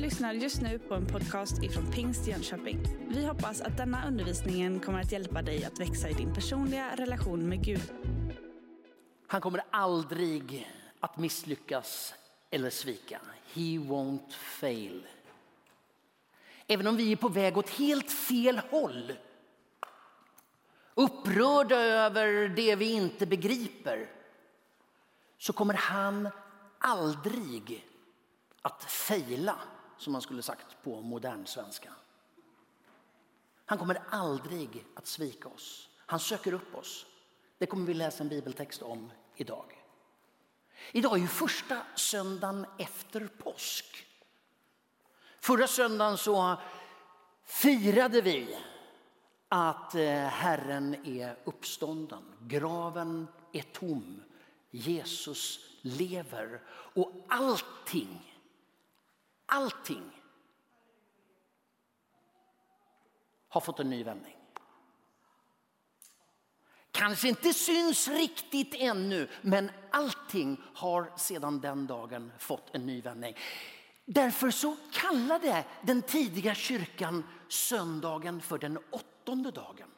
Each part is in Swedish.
lyssnar just nu på en podcast ifrån Pingst Jönköping. Vi hoppas att denna undervisning kommer att hjälpa dig att växa i din personliga relation med Gud. Han kommer aldrig att misslyckas eller svika. He won't fail. Även om vi är på väg åt helt fel håll. Upprörda över det vi inte begriper. Så kommer han aldrig att fejla, som man skulle sagt på modern svenska. Han kommer aldrig att svika oss. Han söker upp oss. Det kommer vi läsa en bibeltext om idag. Idag är ju första söndagen efter påsk. Förra söndagen så firade vi att eh, Herren är uppstånden. Graven är tom. Jesus lever och allting, allting har fått en ny vändning. Kanske inte syns riktigt ännu, men allting har sedan den dagen fått en ny vändning. Därför så kallade den tidiga kyrkan söndagen för den åttonde dagen.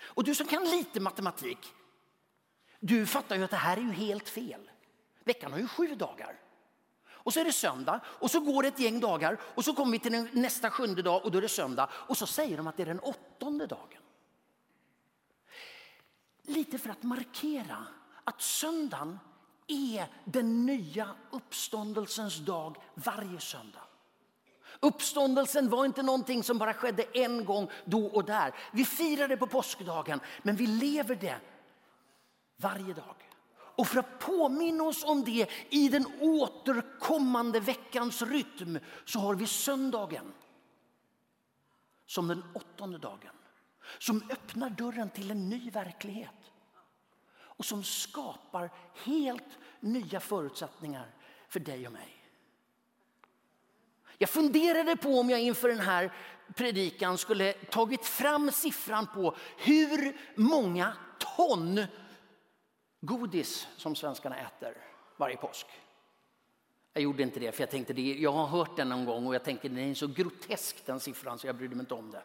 Och du som kan lite matematik, du fattar ju att det här är ju helt fel. Veckan har ju sju dagar. Och så är det söndag och så går det ett gäng dagar och så kommer vi till nästa sjunde dag och då är det söndag och så säger de att det är den åttonde dagen. Lite för att markera att söndagen är den nya uppståndelsens dag varje söndag. Uppståndelsen var inte någonting som bara skedde en gång då och där. Vi firar det på påskdagen, men vi lever det varje dag. Och för att påminna oss om det i den återkommande veckans rytm så har vi söndagen som den åttonde dagen. Som öppnar dörren till en ny verklighet och som skapar helt nya förutsättningar för dig och mig. Jag funderade på om jag inför den här predikan skulle tagit fram siffran på hur många ton godis som svenskarna äter varje påsk. Jag gjorde inte det för jag tänkte det, jag har hört den någon gång och jag tänker den är så grotesk den siffran så jag brydde mig inte om det.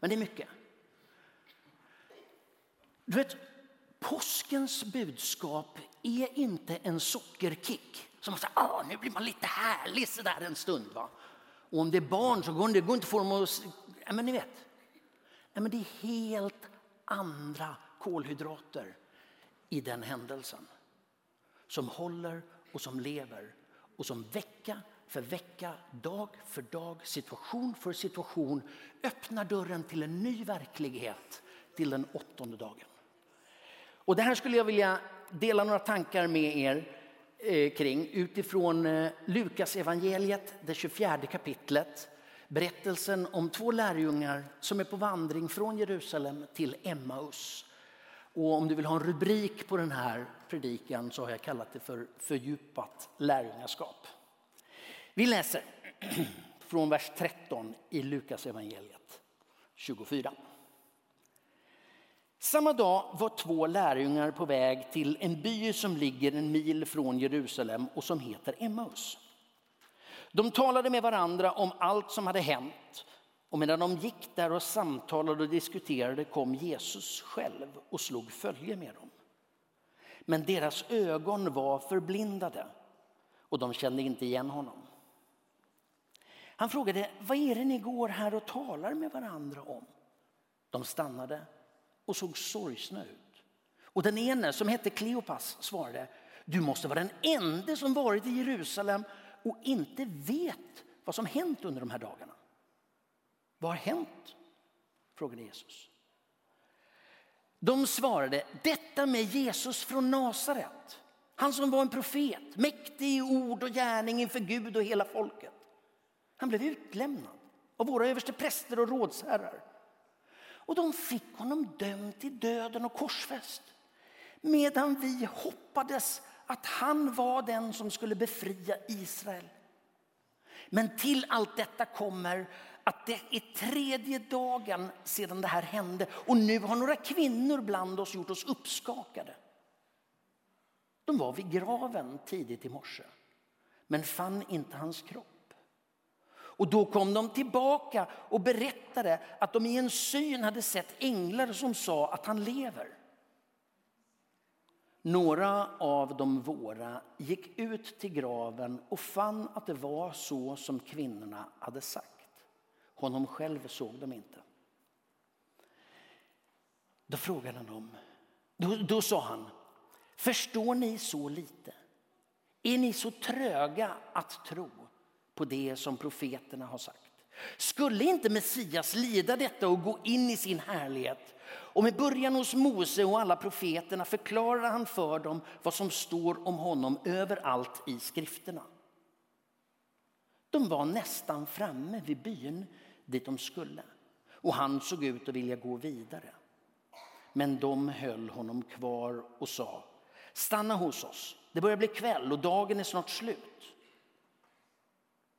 Men det är mycket. Du vet, påskens budskap är inte en sockerkick. Som man säger, ah, nu blir man lite härlig sådär en stund. Va? Och om det är barn så går det, går inte få dem att... Ja, men ni vet. Ja, men det är helt andra kolhydrater i den händelsen. Som håller och som lever och som vecka för vecka, dag för dag, situation för situation öppnar dörren till en ny verklighet till den åttonde dagen. Och det här skulle jag vilja dela några tankar med er eh, kring utifrån eh, Lukas evangeliet, det 24 kapitlet. Berättelsen om två lärjungar som är på vandring från Jerusalem till Emmaus. Och om du vill ha en rubrik på den här predikan så har jag kallat det för fördjupat lärjungaskap. Vi läser från vers 13 i Lukas evangeliet 24. Samma dag var två lärjungar på väg till en by som ligger en mil från Jerusalem och som heter Emmaus. De talade med varandra om allt som hade hänt och medan de gick där och samtalade och diskuterade kom Jesus själv och slog följe med dem. Men deras ögon var förblindade och de kände inte igen honom. Han frågade, vad är det ni går här och talar med varandra om? De stannade och såg sorgsna ut. Och den ene som hette Kleopas svarade, du måste vara den enda som varit i Jerusalem och inte vet vad som hänt under de här dagarna. Vad har hänt? frågade Jesus. De svarade, detta med Jesus från Nasaret. Han som var en profet, mäktig i ord och gärning inför Gud och hela folket. Han blev utlämnad av våra överste präster och rådsherrar och de fick honom dömd till döden och korsfäst. Medan vi hoppades att han var den som skulle befria Israel. Men till allt detta kommer att det är tredje dagen sedan det här hände och nu har några kvinnor bland oss gjort oss uppskakade. De var vid graven tidigt i morse men fann inte hans kropp. Och då kom de tillbaka och berättade att de i en syn hade sett änglar som sa att han lever. Några av de våra gick ut till graven och fann att det var så som kvinnorna hade sagt. Honom själv såg de inte. Då frågade han dem. Då, då sa han, förstår ni så lite? Är ni så tröga att tro på det som profeterna har sagt? Skulle inte Messias lida detta och gå in i sin härlighet? Och med början hos Mose och alla profeterna förklarar han för dem vad som står om honom överallt i skrifterna. De var nästan framme vid byn dit de skulle och han såg ut att vilja gå vidare. Men de höll honom kvar och sa stanna hos oss. Det börjar bli kväll och dagen är snart slut.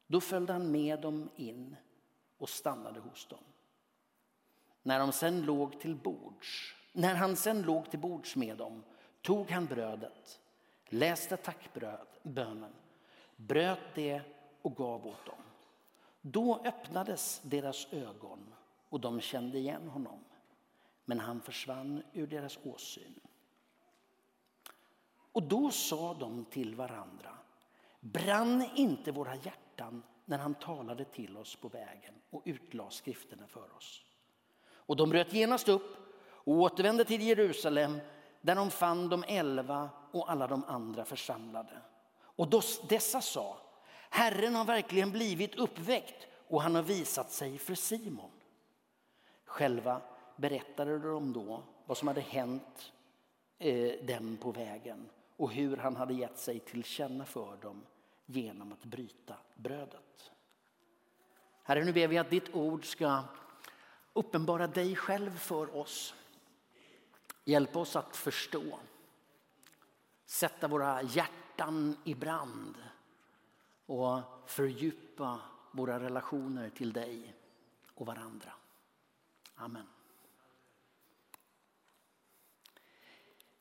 Då följde han med dem in och stannade hos dem. När, de sen låg till bords, när han sen låg till bords med dem tog han brödet, läste tackbönen, bröt det och gav åt dem. Då öppnades deras ögon och de kände igen honom. Men han försvann ur deras åsyn. Och då sa de till varandra, brann inte våra hjärtan när han talade till oss på vägen och utlade skrifterna för oss? Och de bröt genast upp och återvände till Jerusalem där de fann de elva och alla de andra församlade. Och dessa sa, Herren har verkligen blivit uppväckt och han har visat sig för Simon. Själva berättade de då vad som hade hänt eh, dem på vägen och hur han hade gett sig till känna för dem genom att bryta brödet. Herre, nu ber vi att ditt ord ska uppenbara dig själv för oss. Hjälp oss att förstå. Sätta våra hjärtan i brand och fördjupa våra relationer till dig och varandra. Amen.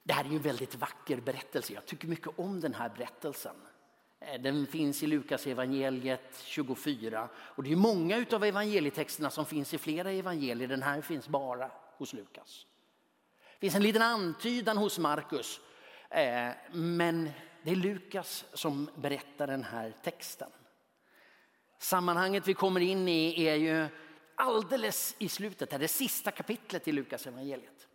Det här är en väldigt vacker berättelse. Jag tycker mycket om den här berättelsen. Eh, den finns i Lukas evangeliet 24 och det är många av evangelietexterna som finns i flera evangelier. Den här finns bara hos Lukas. Det finns en liten antydan hos Markus, eh, men det är Lukas som berättar den här texten. Sammanhanget vi kommer in i är ju alldeles i slutet, det sista kapitlet i Lukas evangeliet.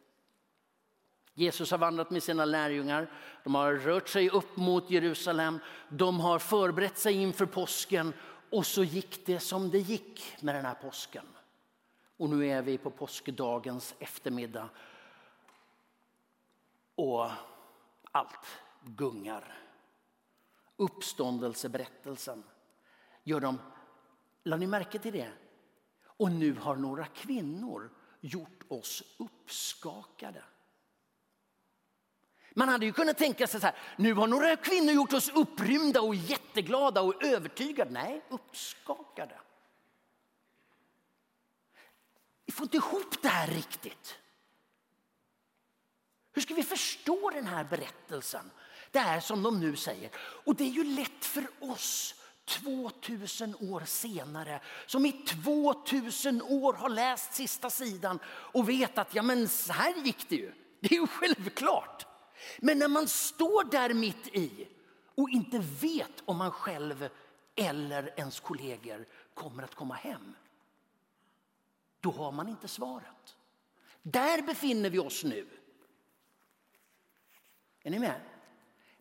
Jesus har vandrat med sina lärjungar, de har rört sig upp mot Jerusalem, de har förberett sig inför påsken och så gick det som det gick med den här påsken. Och nu är vi på påskdagens eftermiddag och allt gungar. Uppståndelseberättelsen gör de, lade ni märke till det? Och nu har några kvinnor gjort oss uppskakade. Man hade ju kunnat tänka sig så här, nu har några kvinnor gjort oss upprymda och jätteglada och övertygade. Nej, uppskakade. Vi får inte ihop det här riktigt. Hur ska vi förstå den här berättelsen? Det är som de nu säger. Och det är ju lätt för oss 2000 år senare som i 2000 år har läst sista sidan och vet att ja, men så här gick det ju. Det är ju självklart. Men när man står där mitt i och inte vet om man själv eller ens kollegor kommer att komma hem. Då har man inte svaret. Där befinner vi oss nu. Är ni med?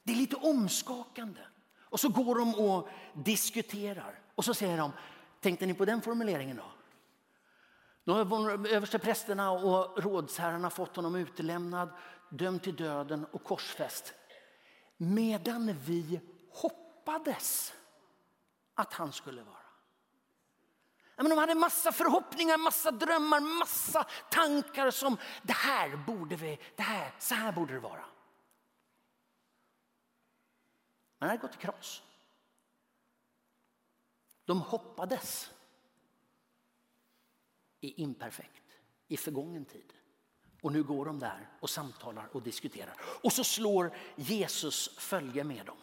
Det är lite omskakande. Och så går de och diskuterar och så säger de, tänkte ni på den formuleringen då? Nu har översteprästerna och rådsherrarna fått honom utelämnad dömd till döden och korsfäst. Medan vi hoppades att han skulle vara. Men de hade massa förhoppningar, massa drömmar, massa tankar som det här borde vi, det här, så här borde det vara. Men det hade gått i kras. De hoppades i imperfekt, i förgången tid. Och nu går de där och samtalar och diskuterar. Och så slår Jesus följe med dem.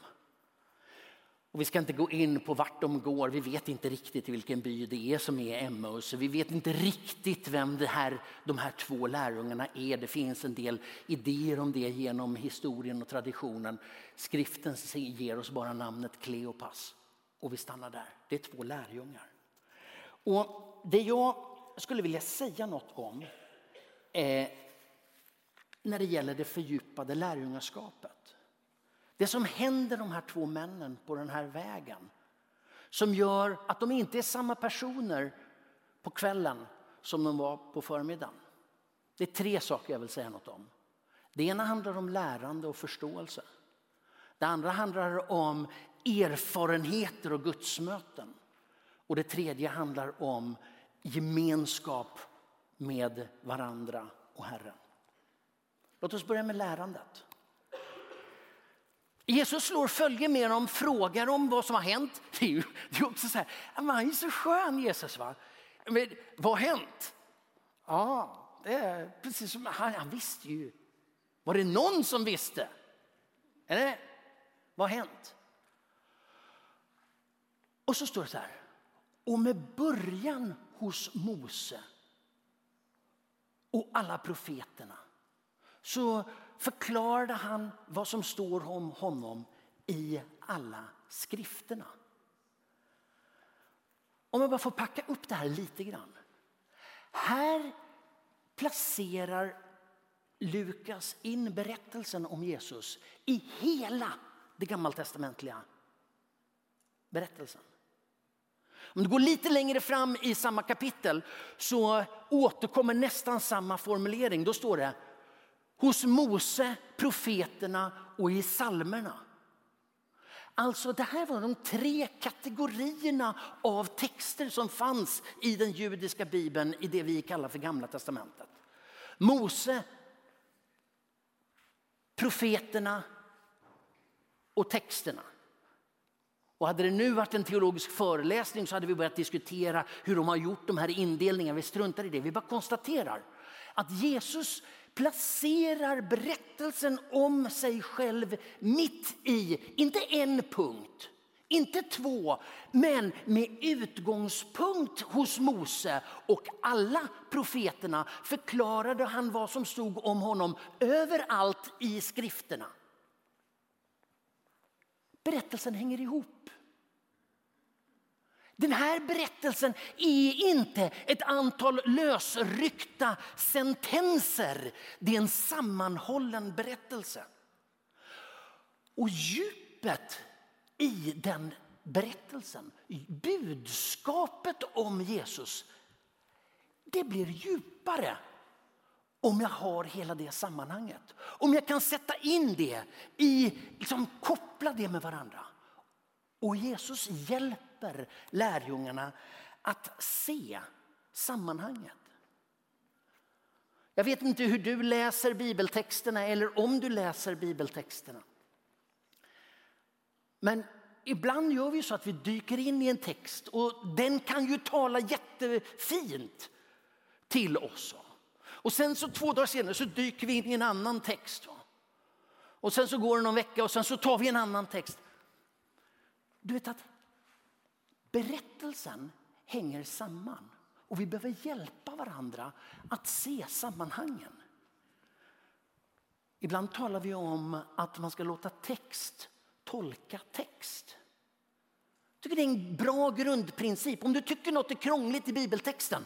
Och vi ska inte gå in på vart de går. Vi vet inte riktigt vilken by det är som är Emmaus. Vi vet inte riktigt vem det här, de här två lärjungarna är. Det finns en del idéer om det genom historien och traditionen. Skriften ger oss bara namnet Kleopas och vi stannar där. Det är två lärjungar. Och det jag skulle vilja säga något om eh, när det gäller det fördjupade lärjungaskapet. Det som händer de här två männen på den här vägen som gör att de inte är samma personer på kvällen som de var på förmiddagen. Det är tre saker jag vill säga något om. Det ena handlar om lärande och förståelse. Det andra handlar om erfarenheter och gudsmöten. Och det tredje handlar om gemenskap med varandra och Herren. Låt oss börja med lärandet. Jesus slår följe med dem, frågar om vad som har hänt. Det är, ju, det är också så här, han är så skön Jesus. Va? Men, vad har hänt? Ja, det är precis som han, han visste ju. Var det någon som visste? Eller? Vad har hänt? Och så står det så här. Och med början hos Mose och alla profeterna så förklarade han vad som står om honom i alla skrifterna. Om jag bara får packa upp det här lite grann. Här placerar Lukas in berättelsen om Jesus i hela det gammaltestamentliga berättelsen. Om du går lite längre fram i samma kapitel så återkommer nästan samma formulering. Då står det hos Mose, profeterna och i salmerna. Alltså det här var de tre kategorierna av texter som fanns i den judiska bibeln i det vi kallar för gamla testamentet. Mose, profeterna och texterna. Och hade det nu varit en teologisk föreläsning så hade vi börjat diskutera hur de har gjort de här indelningarna. Vi struntar i det. Vi bara konstaterar att Jesus placerar berättelsen om sig själv mitt i, inte en punkt, inte två, men med utgångspunkt hos Mose och alla profeterna förklarade han vad som stod om honom överallt i skrifterna. Berättelsen hänger ihop. Den här berättelsen är inte ett antal lösryckta sentenser. Det är en sammanhållen berättelse. Och djupet i den berättelsen, budskapet om Jesus, det blir djupare om jag har hela det sammanhanget. Om jag kan sätta in det i, liksom koppla det med varandra. Och Jesus hjälper lärjungarna att se sammanhanget. Jag vet inte hur du läser bibeltexterna eller om du läser bibeltexterna. Men ibland gör vi så att vi dyker in i en text och den kan ju tala jättefint till oss. Och sen så två dagar senare så dyker vi in i en annan text. Och sen så går det någon vecka och sen så tar vi en annan text. Du vet att berättelsen hänger samman och vi behöver hjälpa varandra att se sammanhangen. Ibland talar vi om att man ska låta text tolka text. Jag tycker det är en bra grundprincip. Om du tycker något är krångligt i bibeltexten,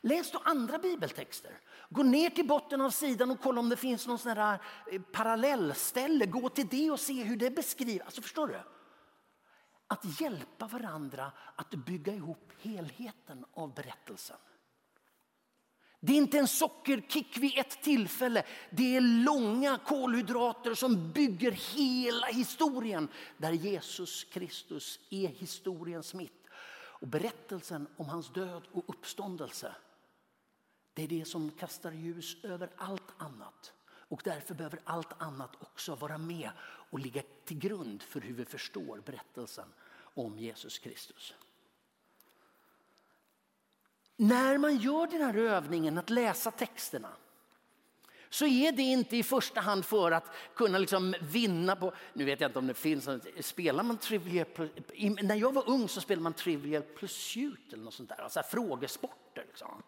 läs då andra bibeltexter. Gå ner till botten av sidan och kolla om det finns någon sån här eh, parallellställe. Gå till det och se hur det beskrivs. Alltså, förstår du? Att hjälpa varandra att bygga ihop helheten av berättelsen. Det är inte en sockerkick vid ett tillfälle. Det är långa kolhydrater som bygger hela historien där Jesus Kristus är historiens mitt. Och berättelsen om hans död och uppståndelse det är det som kastar ljus över allt annat. Och därför behöver allt annat också vara med och ligga till grund för hur vi förstår berättelsen om Jesus Kristus. När man gör den här övningen att läsa texterna så är det inte i första hand för att kunna liksom vinna på, nu vet jag inte om det finns, spelar man Trivial, när jag var ung så spelade man Trivial Pursuit eller något sånt där, alltså frågesporter. Liksom.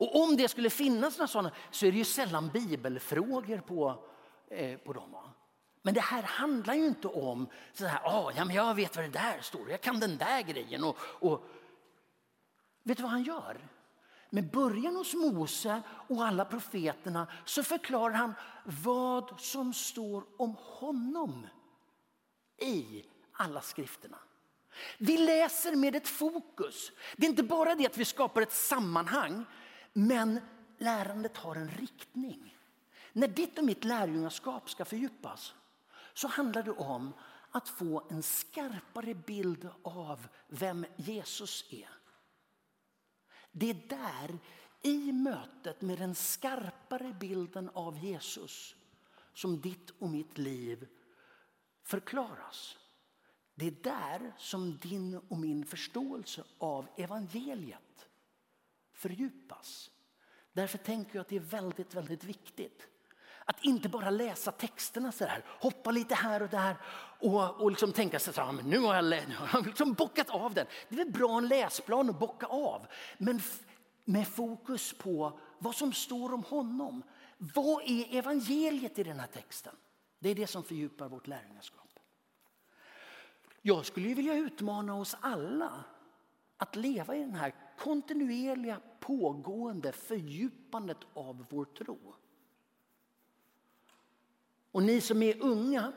Och om det skulle finnas några sådana så är det ju sällan bibelfrågor på, eh, på dem. Men det här handlar ju inte om så här, ah, ja, men jag vet vad det där står, jag kan den där grejen. Och, och, vet du vad han gör? Med början hos Mose och alla profeterna så förklarar han vad som står om honom i alla skrifterna. Vi läser med ett fokus. Det är inte bara det att vi skapar ett sammanhang, men lärandet har en riktning. När ditt och mitt lärjungaskap ska fördjupas så handlar det om att få en skarpare bild av vem Jesus är. Det är där, i mötet med den skarpare bilden av Jesus som ditt och mitt liv förklaras. Det är där som din och min förståelse av evangeliet fördjupas. Därför tänker jag att det är väldigt, väldigt viktigt att inte bara läsa texterna så här, hoppa lite här och där och, och liksom tänka sig att nu har jag, nu har jag liksom bockat av den. Det är väl bra en läsplan att bocka av, men med fokus på vad som står om honom. Vad är evangeliet i den här texten? Det är det som fördjupar vårt lärjungaskap. Jag skulle vilja utmana oss alla att leva i den här kontinuerliga pågående fördjupandet av vår tro. Och ni som är unga,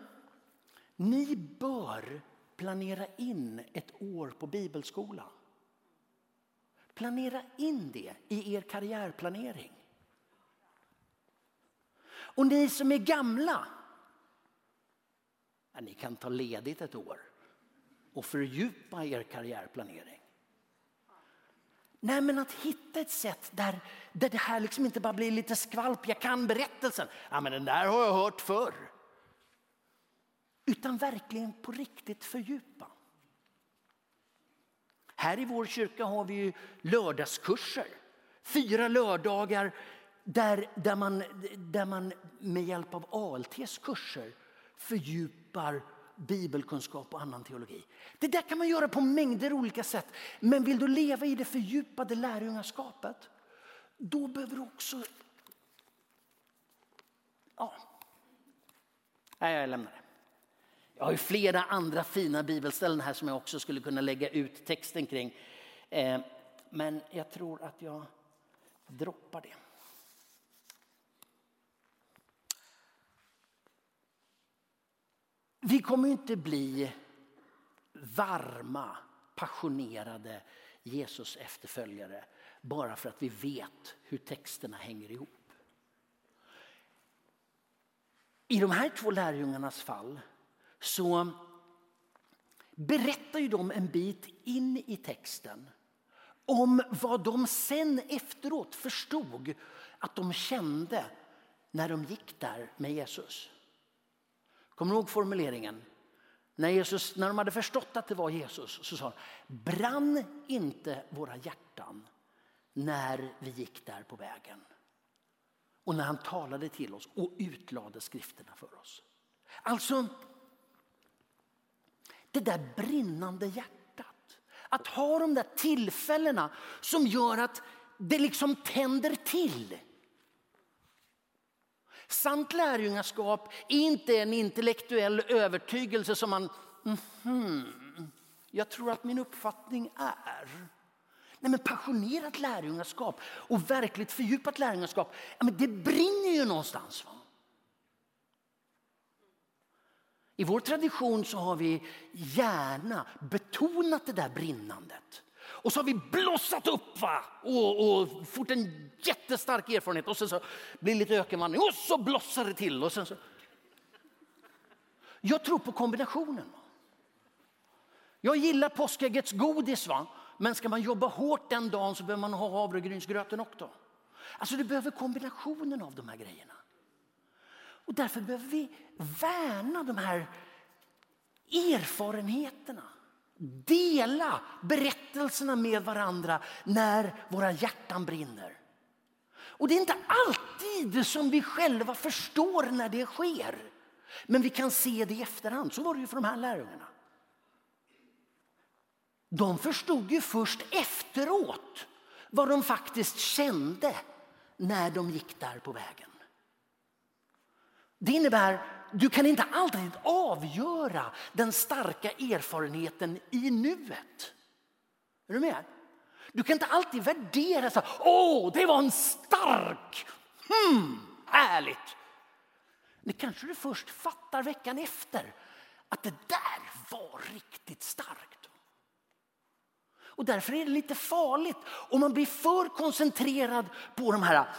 ni bör planera in ett år på bibelskola. Planera in det i er karriärplanering. Och ni som är gamla, ni kan ta ledigt ett år och fördjupa er karriärplanering. Nej, men att hitta ett sätt där, där det här liksom inte bara blir lite skvalp, jag kan berättelsen. Ja, men den där har jag hört förr. Utan verkligen på riktigt fördjupa. Här i vår kyrka har vi ju lördagskurser. Fyra lördagar där, där, man, där man med hjälp av ALTs kurser fördjupar bibelkunskap och annan teologi. Det där kan man göra på mängder olika sätt. Men vill du leva i det fördjupade lärjungaskapet, då behöver du också... Ja. Nej, jag lämnar det. Jag har ju flera andra fina bibelställen här som jag också skulle kunna lägga ut texten kring. Eh, men jag tror att jag droppar det. Vi kommer inte bli varma, passionerade Jesus efterföljare bara för att vi vet hur texterna hänger ihop. I de här två lärjungarnas fall så berättar ju de en bit in i texten om vad de sen efteråt förstod att de kände när de gick där med Jesus. Kommer du ihåg formuleringen? När, Jesus, när de hade förstått att det var Jesus så sa de, brann inte våra hjärtan när vi gick där på vägen? Och när han talade till oss och utlade skrifterna för oss. Alltså, det där brinnande hjärtat. Att ha de där tillfällena som gör att det liksom tänder till. Sant lärjungaskap är inte en intellektuell övertygelse som man, mm -hmm, jag tror att min uppfattning är. Nej, men passionerat lärjungaskap och verkligt fördjupat lärjungaskap, ja, men det brinner ju någonstans. Va? I vår tradition så har vi gärna betonat det där brinnandet. Och så har vi blossat upp va? Och, och fått en jättestark erfarenhet och sen så blir det lite ökenvandring och så blossar det till. Och sen så... Jag tror på kombinationen. Jag gillar påskäggets godis, va? men ska man jobba hårt den dagen så behöver man ha havregrynsgröten också. Alltså du behöver kombinationen av de här grejerna. Och därför behöver vi värna de här erfarenheterna. Dela berättelserna med varandra när våra hjärtan brinner. Och det är inte alltid som vi själva förstår när det sker. Men vi kan se det i efterhand. Så var det ju för de här lärjungarna. De förstod ju först efteråt vad de faktiskt kände när de gick där på vägen. Det innebär du kan inte alltid avgöra den starka erfarenheten i nuet. Är du med? Du kan inte alltid värdera så åh, det var en stark, hmm, härligt. Det kanske du först fattar veckan efter, att det där var riktigt starkt. Och därför är det lite farligt om man blir för koncentrerad på de här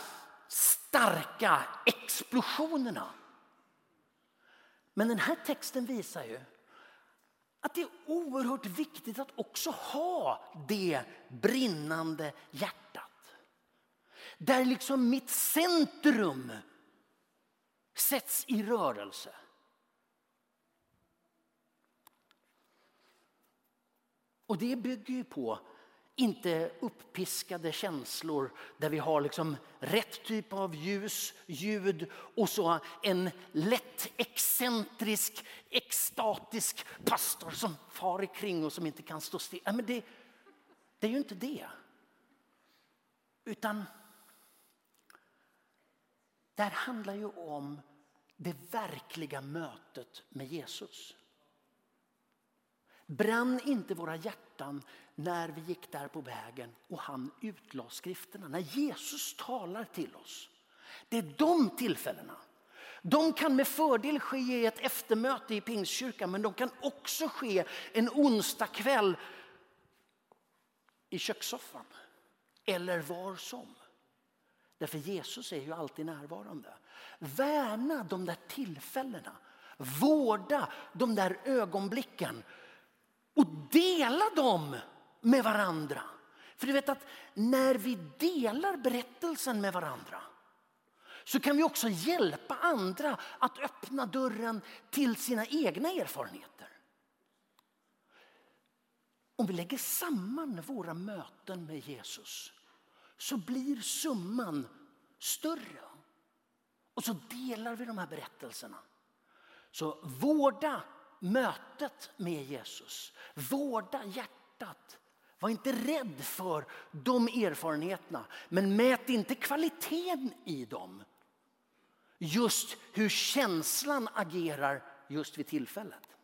starka explosionerna. Men den här texten visar ju att det är oerhört viktigt att också ha det brinnande hjärtat. Där liksom mitt centrum sätts i rörelse. Och det bygger ju på inte uppiskade känslor där vi har liksom rätt typ av ljus, ljud och så en lätt excentrisk, extatisk pastor som far omkring och som inte kan stå still. Men det, det är ju inte det. Utan det här handlar ju om det verkliga mötet med Jesus. Brann inte våra hjärtan när vi gick där på vägen och han utlade skrifterna? När Jesus talar till oss. Det är de tillfällena. De kan med fördel ske i ett eftermöte i Pingstkyrkan men de kan också ske en onsdag kväll i kökssoffan eller var som. Därför Jesus är ju alltid närvarande. Värna de där tillfällena. Vårda de där ögonblicken och dela dem med varandra. För du vet att när vi delar berättelsen med varandra så kan vi också hjälpa andra att öppna dörren till sina egna erfarenheter. Om vi lägger samman våra möten med Jesus så blir summan större. Och så delar vi de här berättelserna. Så vårda mötet med Jesus. Vårda hjärtat. Var inte rädd för de erfarenheterna, men mät inte kvaliteten i dem. Just hur känslan agerar just vid tillfället.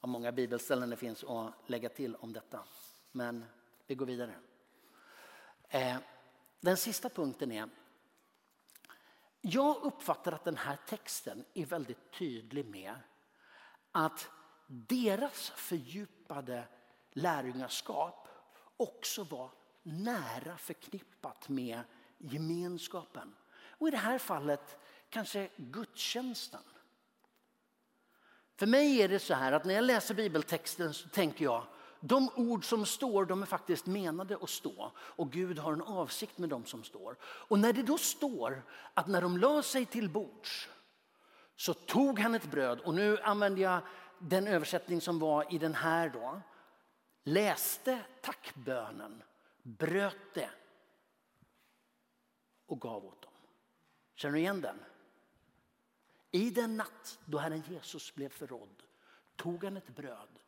Vad många bibelställen det finns att lägga till om detta. Men vi går vidare. Eh, den sista punkten är jag uppfattar att den här texten är väldigt tydlig med att deras fördjupade lärjungaskap också var nära förknippat med gemenskapen. Och i det här fallet kanske gudstjänsten. För mig är det så här att när jag läser bibeltexten så tänker jag de ord som står de är faktiskt menade att stå och Gud har en avsikt med dem som står. Och när det då står att när de la sig till bords så tog han ett bröd och nu använder jag den översättning som var i den här då. Läste tackbönen, bröt det och gav åt dem. Känner du igen den? I den natt då Herren Jesus blev förrådd tog han ett bröd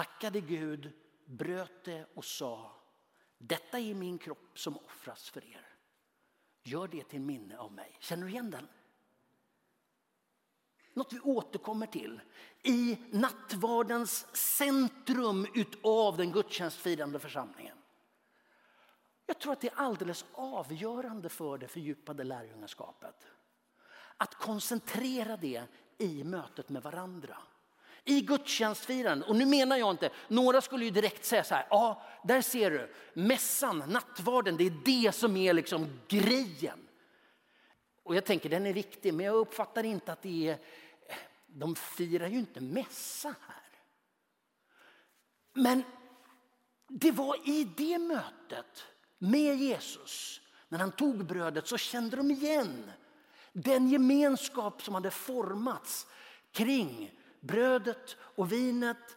tackade Gud, bröt det och sa detta är min kropp som offras för er. Gör det till minne av mig. Känner du igen den? Något vi återkommer till i nattvardens centrum utav den gudstjänstfirande församlingen. Jag tror att det är alldeles avgörande för det fördjupade lärjungaskapet. Att koncentrera det i mötet med varandra i gudstjänstfirandet. Och nu menar jag inte, några skulle ju direkt säga så här, ja där ser du, mässan, nattvarden, det är det som är liksom grejen. Och jag tänker den är viktig, men jag uppfattar inte att det är, de firar ju inte mässa här. Men det var i det mötet med Jesus, när han tog brödet så kände de igen den gemenskap som hade formats kring brödet och vinet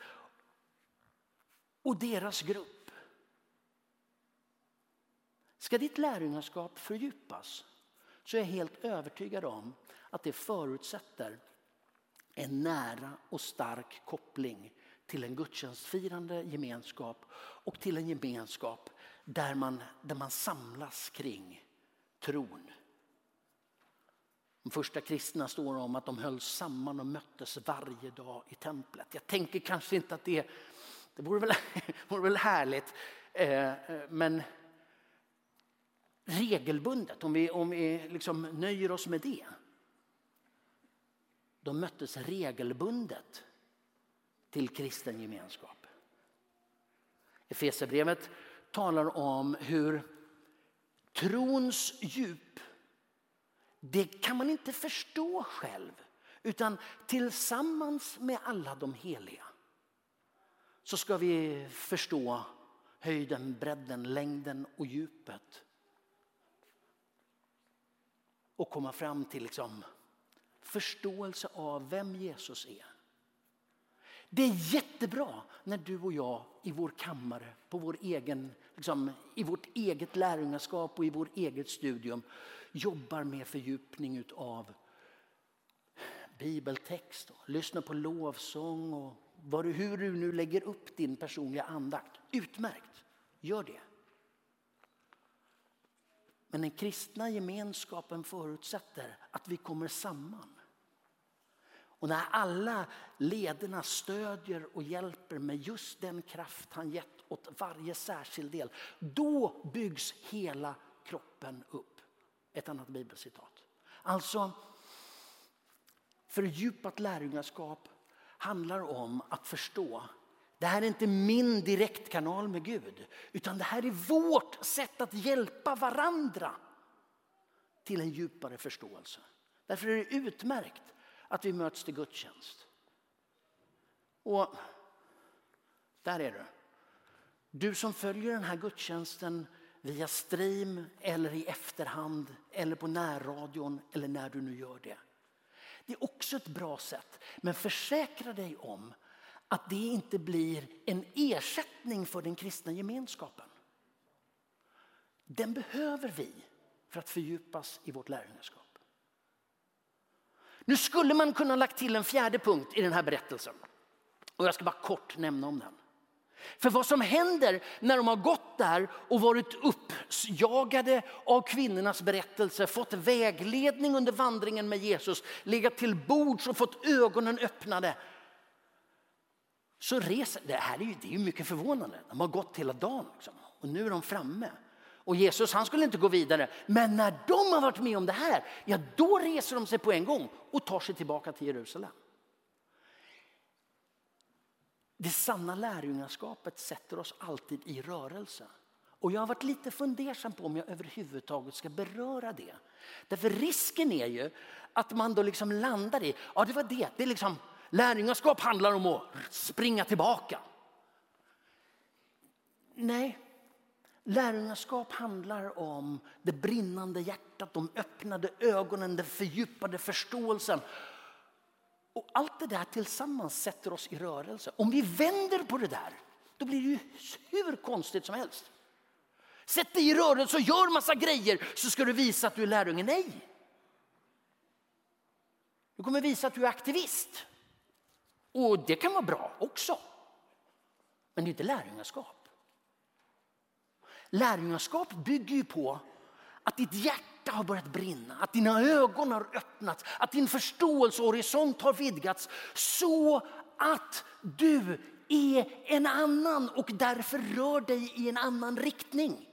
och deras grupp. Ska ditt lärjungaskap fördjupas så är jag helt övertygad om att det förutsätter en nära och stark koppling till en gudstjänstfirande gemenskap och till en gemenskap där man, där man samlas kring tron. De första kristna står om att de höll samman och möttes varje dag i templet. Jag tänker kanske inte att det, det vore, väl, vore väl härligt, eh, eh, men regelbundet, om vi, om vi liksom nöjer oss med det. De möttes regelbundet till kristen gemenskap. Efesierbrevet talar om hur trons djup, det kan man inte förstå själv. Utan tillsammans med alla de heliga så ska vi förstå höjden, bredden, längden och djupet. Och komma fram till liksom förståelse av vem Jesus är. Det är jättebra när du och jag i vår kammare, på vår egen, liksom, i vårt eget lärjungaskap och i vårt eget studium jobbar med fördjupning av bibeltext, och lyssnar på lovsång och vad du, hur du nu lägger upp din personliga andakt. Utmärkt, gör det. Men den kristna gemenskapen förutsätter att vi kommer samman. Och när alla lederna stödjer och hjälper med just den kraft han gett åt varje särskild del, då byggs hela kroppen upp. Ett annat bibelcitat. Alltså, fördjupat lärjungaskap handlar om att förstå det här är inte min direktkanal med Gud, utan det här är vårt sätt att hjälpa varandra till en djupare förståelse. Därför är det utmärkt att vi möts till gudstjänst. Och där är du. Du som följer den här gudstjänsten via stream eller i efterhand eller på närradion eller när du nu gör det. Det är också ett bra sätt. Men försäkra dig om att det inte blir en ersättning för den kristna gemenskapen. Den behöver vi för att fördjupas i vårt lärjungaskap. Nu skulle man kunna lagt till en fjärde punkt i den här berättelsen. Och jag ska bara kort nämna om den. För vad som händer när de har gått där och varit uppjagade av kvinnornas berättelse, fått vägledning under vandringen med Jesus, legat till bords och fått ögonen öppnade. Så reser, det här är ju, det är mycket förvånande, de har gått hela dagen liksom, och nu är de framme. Och Jesus han skulle inte gå vidare. Men när de har varit med om det här, ja då reser de sig på en gång och tar sig tillbaka till Jerusalem. Det sanna lärjungaskapet sätter oss alltid i rörelse. Och jag har varit lite fundersam på om jag överhuvudtaget ska beröra det. Därför risken är ju att man då liksom landar i, ja det var det, det är liksom, lärjungaskap handlar om att springa tillbaka. Nej, Lärjungaskap handlar om det brinnande hjärtat, de öppnade ögonen, den fördjupade förståelsen. Och allt det där tillsammans sätter oss i rörelse. Om vi vänder på det där, då blir det ju hur konstigt som helst. Sätt dig i rörelse och gör massa grejer så ska du visa att du är lärjunge. Nej! Du kommer visa att du är aktivist. Och det kan vara bra också. Men det är inte lärjungaskap. Lärjungaskap bygger ju på att ditt hjärta har börjat brinna, att dina ögon har öppnats, att din förståelsehorisont har vidgats så att du är en annan och därför rör dig i en annan riktning.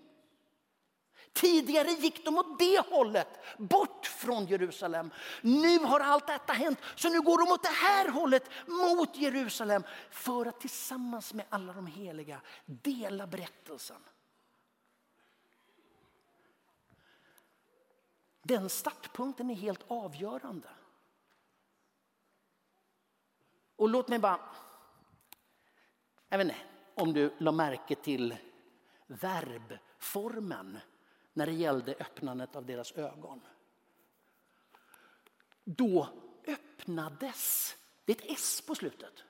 Tidigare gick de åt det hållet, bort från Jerusalem. Nu har allt detta hänt, så nu går de åt det här hållet, mot Jerusalem för att tillsammans med alla de heliga dela berättelsen. Den startpunkten är helt avgörande. Och låt mig bara... Jag vet inte om du la märke till verbformen när det gällde öppnandet av deras ögon. Då öppnades, det är ett S på slutet.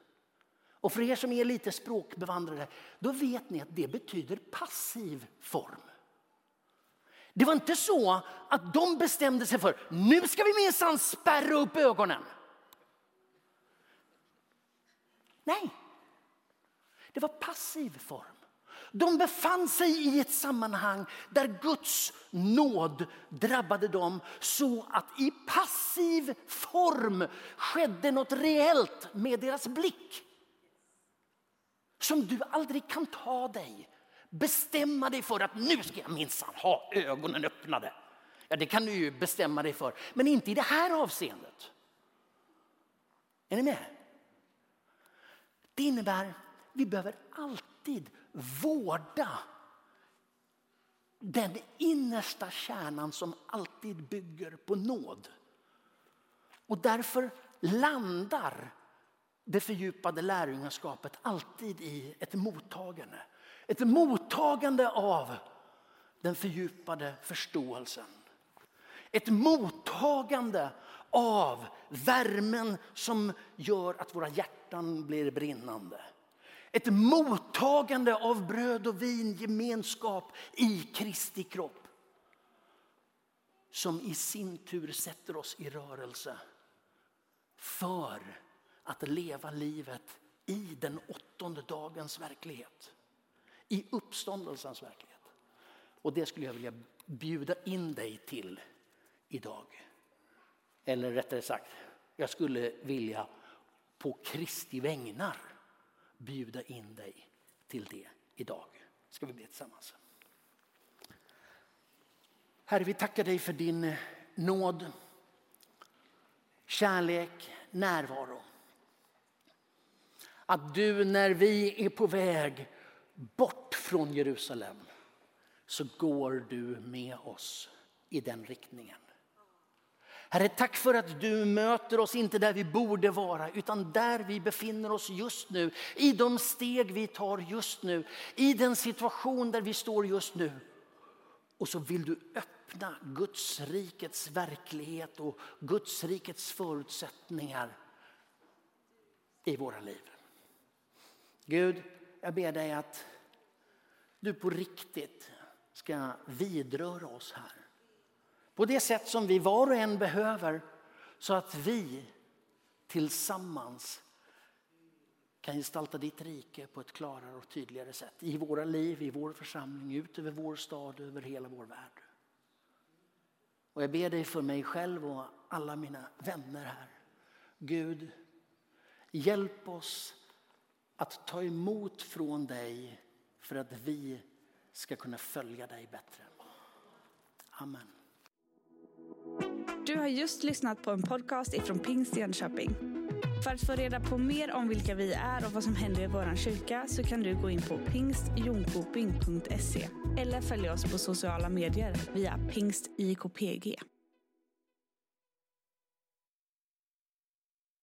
Och för er som är lite språkbevandrade, då vet ni att det betyder passiv form. Det var inte så att de bestämde sig för nu ska vi minsann spärra upp ögonen. Nej, det var passiv form. De befann sig i ett sammanhang där Guds nåd drabbade dem så att i passiv form skedde något reellt med deras blick. Som du aldrig kan ta dig, bestämma dig för att nu ska jag minsann ha ögonen öppnade. Ja, det kan du ju bestämma dig för, men inte i det här avseendet. Är ni med? Det innebär att vi behöver alltid vårda den innersta kärnan som alltid bygger på nåd. Och därför landar det fördjupade lärjungaskapet alltid i ett mottagande. Ett mottagande av den fördjupade förståelsen. Ett mottagande av värmen som gör att våra hjärtan blir brinnande. Ett mottagande av bröd och vin, gemenskap i Kristi kropp. Som i sin tur sätter oss i rörelse för att leva livet i den åttonde dagens verklighet. I uppståndelsens verklighet. Och det skulle jag vilja bjuda in dig till idag. Eller rättare sagt, jag skulle vilja på Kristi vägnar bjuda in dig till det idag. Ska vi be tillsammans. Herre, vi tackar dig för din nåd, kärlek, närvaro. Att du när vi är på väg bort från Jerusalem så går du med oss i den riktningen. Herre, tack för att du möter oss inte där vi borde vara utan där vi befinner oss just nu. I de steg vi tar just nu, i den situation där vi står just nu. Och så vill du öppna Guds rikets verklighet och Guds rikets förutsättningar i våra liv. Gud, jag ber dig att du på riktigt ska vidröra oss här. På det sätt som vi var och en behöver så att vi tillsammans kan gestalta ditt rike på ett klarare och tydligare sätt i våra liv, i vår församling, ut över vår stad, över hela vår värld. Och jag ber dig för mig själv och alla mina vänner här. Gud, hjälp oss att ta emot från dig för att vi ska kunna följa dig bättre. Amen. Du har just lyssnat på en podcast ifrån Pingst Jönköping. För att få reda på mer om vilka vi är och vad som händer i vår kyrka så kan du gå in på pingstjonkoping.se eller följa oss på sociala medier via pingstjkpg.